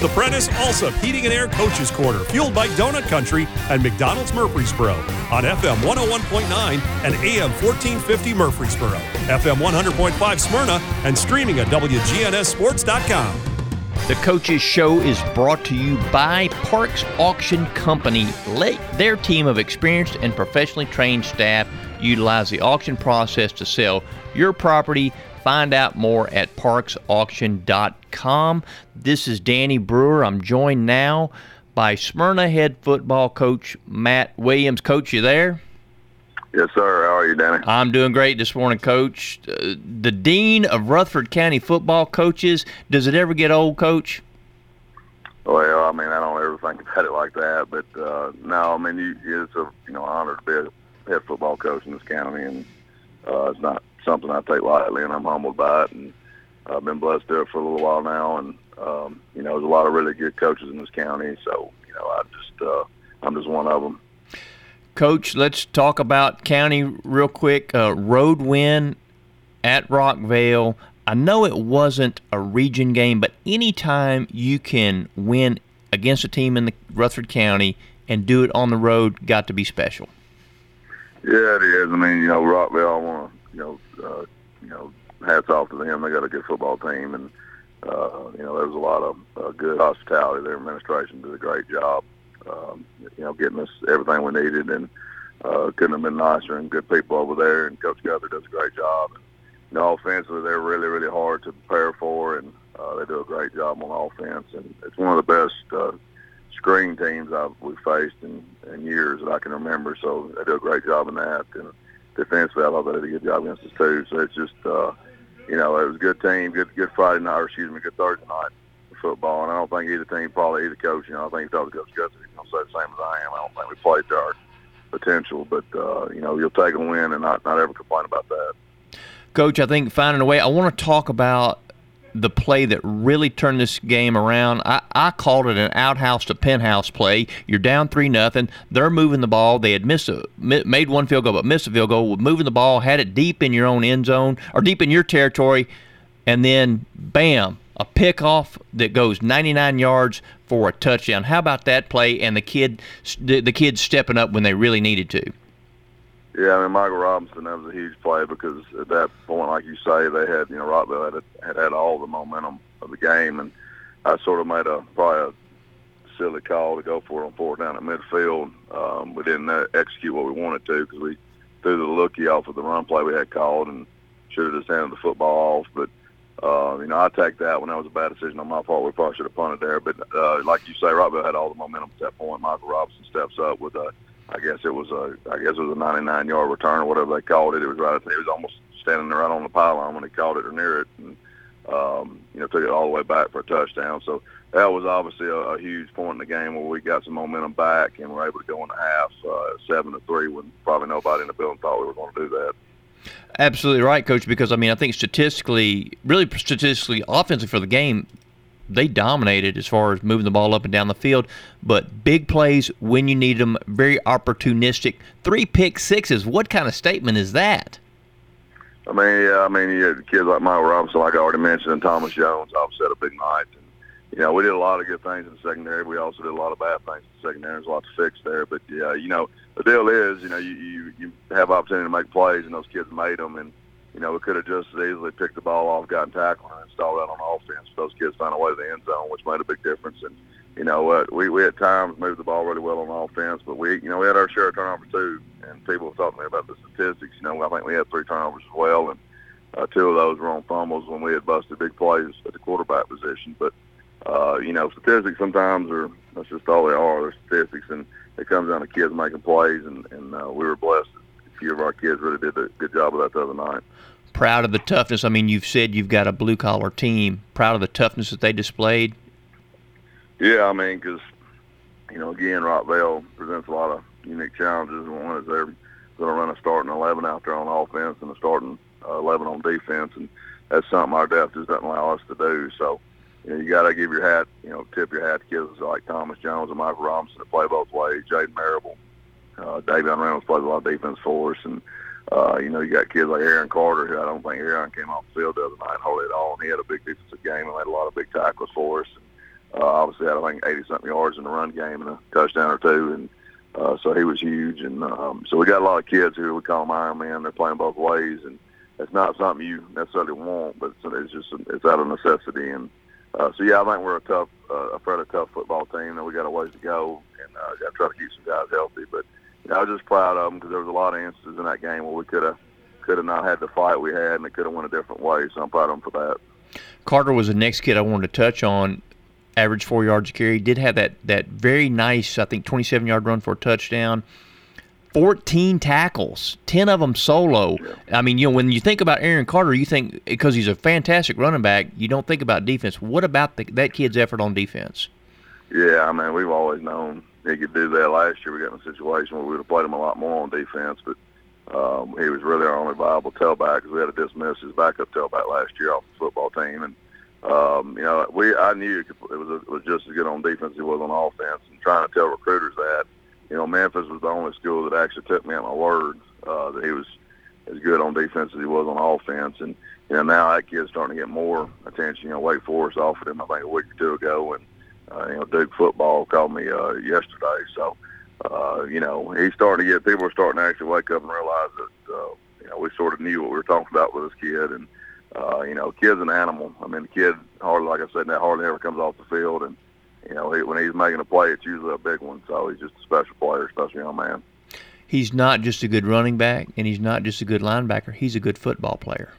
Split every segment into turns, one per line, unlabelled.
The Prentice Alsop Heating and Air Coaches Corner, fueled by Donut Country and McDonald's Murfreesboro on FM 101.9 and AM 1450 Murfreesboro, FM 100.5 Smyrna, and streaming at WGNSSports.com.
The Coaches Show is brought to you by Parks Auction Company. Let their team of experienced and professionally trained staff utilize the auction process to sell your property Find out more at parksauction.com. This is Danny Brewer. I'm joined now by Smyrna head football coach Matt Williams. Coach, you there?
Yes, sir. How are you, Danny?
I'm doing great this morning, Coach. Uh, the Dean of Rutherford County football coaches. Does it ever get old, Coach?
Well, I mean, I don't ever think about it like that, but uh, no, I mean, you, it's a you know honor to be a head football coach in this county, and uh, it's not something I take lightly, and I'm humbled by it. And I've been blessed there for a little while now, and um, you know, there's a lot of really good coaches in this county. So you know, I just uh, I'm just one of them.
Coach, let's talk about county real quick. Uh, road win at Rockvale. I know it wasn't a region game, but anytime you can win against a team in the Rutherford County and do it on the road, got to be special.
Yeah, it is. I mean, you know, Rockvale, I want to, you know, uh, you know, hats off to them. They got a good football team, and uh, you know, there was a lot of uh, good hospitality. Their administration did a great job, um, you know, getting us everything we needed, and uh, couldn't have been nicer. And good people over there, and Coach Guthrie does a great job. And, you know, offensively, they're really, really hard to prepare for, and uh, they do a great job on offense. And it's one of the best uh, screen teams I've we've faced in, in years that I can remember. So they do a great job in that. And defensively, I thought they did a good job against us too. So it's just, uh, you know, it was a good team, good good Friday night, or excuse me, good Thursday night football. And I don't think either team, probably either coach, you know, I think he thought the coach Guthrie he's going to say the same as I am. I don't think we played to our potential, but uh, you know, you'll take a win and not not ever complain about that.
Coach, I think finding a way. I want to talk about the play that really turned this game around. I, I called it an outhouse to penthouse play. You're down three nothing. They're moving the ball. They had missed a made one field goal, but missed a field goal. Moving the ball, had it deep in your own end zone or deep in your territory, and then bam, a pickoff that goes 99 yards for a touchdown. How about that play? And the kid, the, the kids stepping up when they really needed to.
Yeah, I mean Michael Robinson that was a huge play because at that point, like you say, they had you know Rockvale had had, had all the momentum of the game, and I sort of made a probably a silly call to go for it on fourth down at midfield. Um, we didn't uh, execute what we wanted to because we threw the lookie off of the run play we had called and should have just handed the football off. But uh, you know, I take that when that was a bad decision on my part. We probably should have punted there. But uh, like you say, Rockvale had all the momentum at that point. Michael Robinson steps up with a I guess it was a I guess it was a 99 yard return or whatever they called it. It was right it was almost standing right on the pylon when he called it or near it, and um, you know took it all the way back for a touchdown. So that was obviously a, a huge point in the game where we got some momentum back and were able to go in the half uh, seven to three when probably nobody in the building thought we were going to do that.
Absolutely right, Coach. Because I mean, I think statistically, really statistically, offensively for the game, they dominated as far as moving the ball up and down the field. But big plays when you need them, very opportunistic. Three pick sixes. What kind of statement is that?
I mean, yeah, I mean, you had kids like Michael Robinson, like I already mentioned, and Thomas Jones obviously had a big night. And, you know, we did a lot of good things in the secondary. We also did a lot of bad things in the secondary. There's a lot to fix there. But, yeah, you know, the deal is, you know, you, you, you have opportunity to make plays, and those kids made them. And, you know, we could have just as easily picked the ball off, gotten tackled, and installed that on offense. Those kids found a way to the end zone, which made a big difference. And you know what, we we at times moved the ball really well on offense, but we you know we had our share of turnovers too. And people have talked to me about the statistics. You know, I think we had three turnovers as well, and uh, two of those were on fumbles when we had busted big plays at the quarterback position. But uh, you know, statistics sometimes are that's just all they are. They're statistics, and it comes down to kids making plays, and and uh, we were blessed few of our kids really did a good job of that the other night.
Proud of the toughness. I mean, you've said you've got a blue collar team. Proud of the toughness that they displayed.
Yeah, I mean, because you know, again, Rockvale presents a lot of unique challenges. One is they're going to run a starting eleven out there on offense and a starting uh, eleven on defense, and that's something our depth just doesn't allow us to do. So. You, know, you got to give your hat, you know, tip your hat to kids like Thomas Jones and Michael Robinson to play both ways. Jaden Marable, uh, Davion Reynolds plays a lot of defense for us, and uh, you know you got kids like Aaron Carter, who I don't think Aaron came off the field the other night hardly at all, and he had a big defensive game and had a lot of big tackles for us. And, Uh, obviously, had I think 80 something yards in the run game and a touchdown or two, and uh, so he was huge. And um, so we got a lot of kids who we call them Iron Man. They're playing both ways, and it's not something you necessarily want, but it's just it's out of necessity. And uh, so yeah, I think we're a tough, uh, a fairly tough football team, and we got a ways to go, and uh, got to try to keep some guys healthy. But you know, I was just proud of them because there was a lot of instances in that game where we could have could have not had the fight we had, and it could have went a different way. So I'm proud of them for that.
Carter was the next kid I wanted to touch on. Average four yards a carry. Did have that that very nice, I think, 27 yard run for a touchdown. 14 tackles, 10 of them solo. I mean, you know, when you think about Aaron Carter, you think because he's a fantastic running back, you don't think about defense. What about the, that kid's effort on defense?
Yeah, I mean, we've always known he could do that. Last year, we got in a situation where we would have played him a lot more on defense, but um, he was really our only viable tailback because we had to dismiss his backup tailback last year off the football team. And um, you know, we I knew it was it was just as good on defense as it was on offense. And trying to tell recruiters that, you know, Memphis was the only school that actually took me at my word uh, that he was as good on defense as he was on offense. And you know, now that kid's starting to get more attention. You know, Wake Forest offered him I think a week or two ago, and uh, you know, Duke football called me uh, yesterday. So uh, you know, he's starting to get people are starting to actually wake up and realize that uh, you know we sort of knew what we were talking about with this kid, and uh, you know, kid's an animal. I mean, the kid hardly, like I said, that hardly ever comes off the field, and you know, he, when he's making a play, it's usually a big one. So he's just a special player, special young man.
He's not just a good running back, and he's not just a good linebacker. He's a good football player.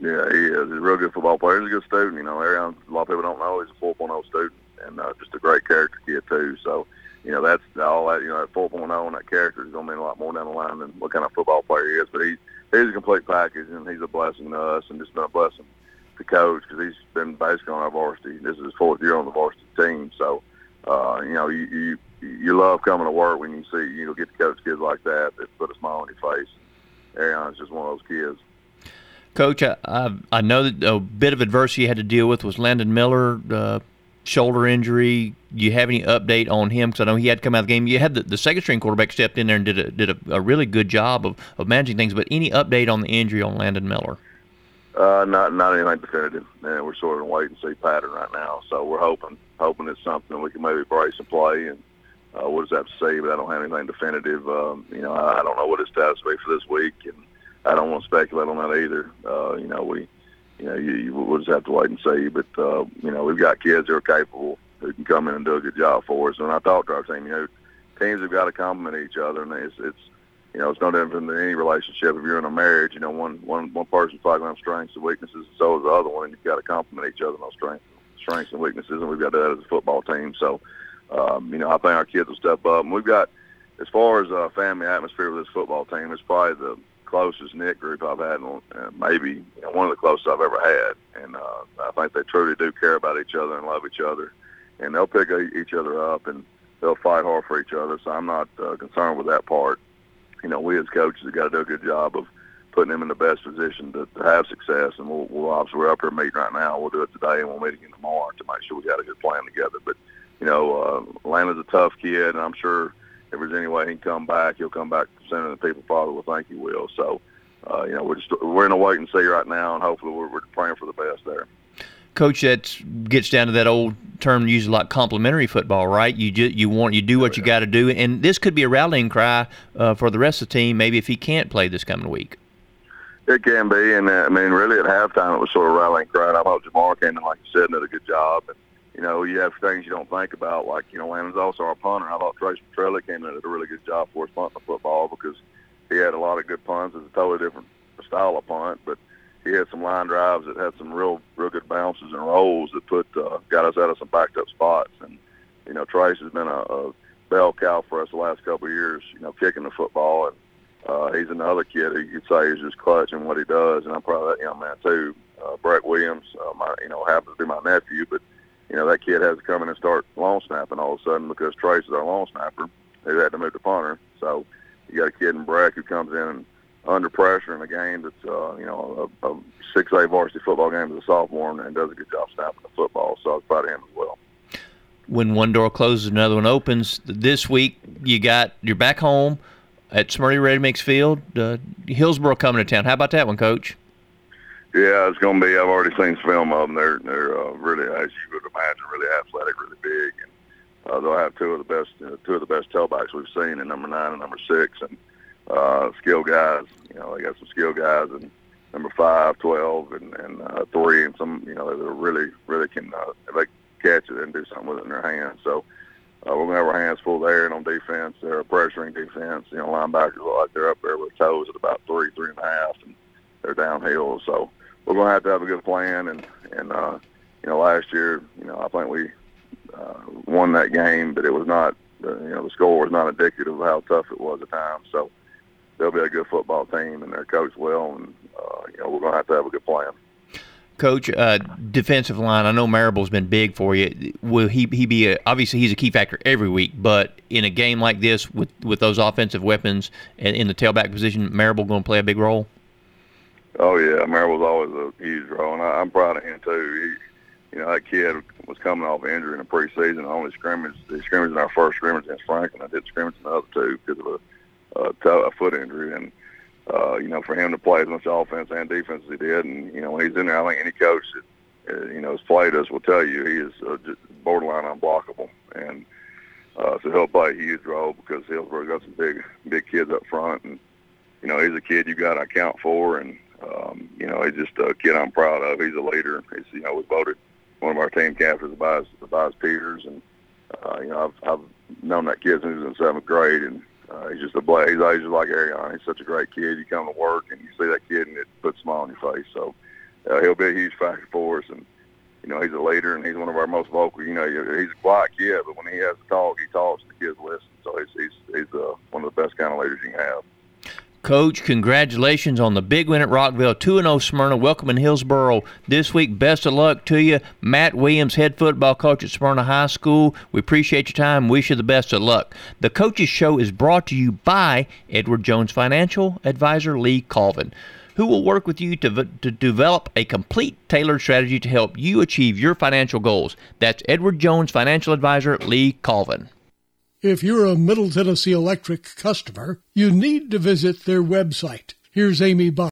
Yeah, he is. He's a real good football player. He's a good student. You know, Arion, a lot of people don't know he's a 4.0 student, and uh, just a great character kid too. So you know, that's all that, you know, that 4.0 and that character is going to mean a lot more down the line than what kind of football player he is. But he, he's a complete package, and he's a blessing to us and just been a blessing to coach because he's been basically on our varsity. This is his fourth year on the varsity team. So, uh, you know, you, you, you love coming to work when you see, you know, get to coach kids like that that put a smile on your face. Arion is just one of those kids.
Coach, I, I, I know that a bit of adversity you had to deal with was Landon Miller, uh, shoulder injury. Do you have any update on him? Because I know he had to come out of the game. You had the, the second string quarterback stepped in there and did a, did a, a really good job of, of managing things. But any update on the injury on Landon Miller?
Uh, not not anything definitive. And we're sort of in wait and see pattern right now. So we're hoping hoping it's something we can maybe brace and play. And uh, just have to see. But I don't have anything definitive. Um, you know, I, I don't know what his status will be for this week, and I don't want to speculate on that either. Uh, you know, we you know, you, you we'll just have to wait and see. But uh, you know, we've got kids who are capable who can come in and do a good job for us. And I talk to our team, you know, teams have got to complement each other, and it's it's you know, it's no different than any relationship. If you're in a marriage, you know, one one one person's to have strengths and weaknesses, and so is the other one, and you've got to complement each other in those strengths strengths and weaknesses, and we've got to do that as a football team. So, um, you know, I think our kids will step up, and we've got as far as uh, family atmosphere with this football team, it's probably the closest knit group I've had, uh, maybe you know, one of the closest I've ever had. And uh, I think they truly do care about each other and love each other, and they'll pick each other up and they'll fight hard for each other. So I'm not uh, concerned with that part. You know, we as coaches have got to do a good job of putting them in the best position to, to have success. And we'll, we'll obviously we're up here meeting right now. We'll do it today, and we'll meet again tomorrow to make sure we got a good plan together. But you know, uh, Landon's a tough kid, and I'm sure if there's any way he can come back, he'll come back sooner than people probably will think he will. So, uh, you know, we're just we're in a wait and see right now, and hopefully we're, we're praying for the best there.
Coach, that gets down to that old term used a lot, complementary football, right? You just, you want you do what you got to do, and this could be a rallying cry uh, for the rest of the team. Maybe if he can't play this coming week.
It can be, and uh, I mean, really at halftime it was sort of rallying cry. And I thought Jamar came in, like you said, and did a good job. And, you know, you have things you don't think about, like, you know, Landon's also our punter. I thought Trace Petrelli came in and did a really good job for us punting the football because he had a lot of good punts. It's a totally different style of punt, but he had some line drives that had some real, real good bounces and rolls that put uh, got us out of some backed up spots. And you know, Trace has been a, a bell cow for us the last couple of years. You know, kicking the football, and uh, he's another kid who you could say is just clutch in what he does. And I'm proud of that young man too. Uh, Brett Williams, uh, my, you know, happens to be my nephew, but you know that kid has to come in and start long snapping all of a sudden because Trace is our long snapper. Who had to move the punter, so you got a kid in Breck who comes in and under pressure in a game that's uh, you know a, a six A varsity football game as a sophomore and does a good job snapping the football. So I was proud of him as well.
When one door closes, another one opens. This week you got you're back home at Smurdy Ready Mix Field. Uh, Hillsboro coming to town. How about that one, Coach?
Yeah, it's going to be. I've already seen some film of them. They're they're uh, really, as you would imagine, really athletic also have two of the best uh, two of the best tailbacks we've seen in number nine and number six, and uh, skill guys. You know, they got some skill guys and number five, twelve, and and uh, three, and some you know that are really really can uh, if they catch it and do something with it in their hands. So. Uh, we're gonna have our hands full there, and on defense, they're a pressuring defense. You know, linebackers are like they're up there with toes at about three, three and a half, and they're downhill. So we're gonna have to have a good plan. And and uh, you know, last year, you know, I think we uh, won that game, but it was not. Uh, you know, the score was not indicative of how tough it was at times. So they'll be a good football team, and they're coached well, and uh, you know, we're gonna have to have a good plan.
Coach, uh, defensive line. I know Marable's been big for you. Will he he be a, obviously he's a key factor every week, but in a game like this with with those offensive weapons and in the tailback position, Marable going to play a big role?
Oh yeah, Marable's always a huge role, and I, I'm proud of him too. He, you know, that kid was coming off injury in the preseason. Only scrimmaged, he scrimmaged in our first scrimmage against Franklin. I did scrimmage in the other two because of a, a, toe, a foot injury, and uh, you know, for him to play as much offense and defense as he did, and you know, when he's in there, I think any coach that uh, you know has played us will tell you he is uh, just borderline unblockable, and uh, so he'll play a huge role because Hillsboro got some big, big kids up front, and you know, he's a kid you got to account for, and you know, he's just a kid I'm proud of. He's a leader. He's you know, was voted one of our team captains by his, by and uh, you know, I've, I've known that kid since he was in seventh grade, and uh, he's just a blaze. He's, he's just like Arion. He's such a great kid. You come to work and you see that kid, and it puts a smile on your face. So uh, he'll be a huge factor for us, and you know, he's a leader, and he's one of our most vocal. You know, he's a quiet kid, but when he has to talk, he talks, and the kids listen. So he's he's he's uh, one of the best kind of leaders you can have.
Coach, congratulations on the big win at Rockvale. 2 0 Smyrna, Welcome in Hillsboro this week. Best of luck to you. Matt Williams, head football coach at Smyrna High School. We appreciate your time. Wish you the best of luck. The Coaches Show is brought to you by Edward Jones Financial Advisor Lee Colvin, who will work with you to, to develop a complete tailored strategy to help you achieve your financial goals. That's Edward Jones Financial Advisor Lee Colvin.
If you're a Middle Tennessee Electric customer, you need to visit their website. Here's Amy Buck.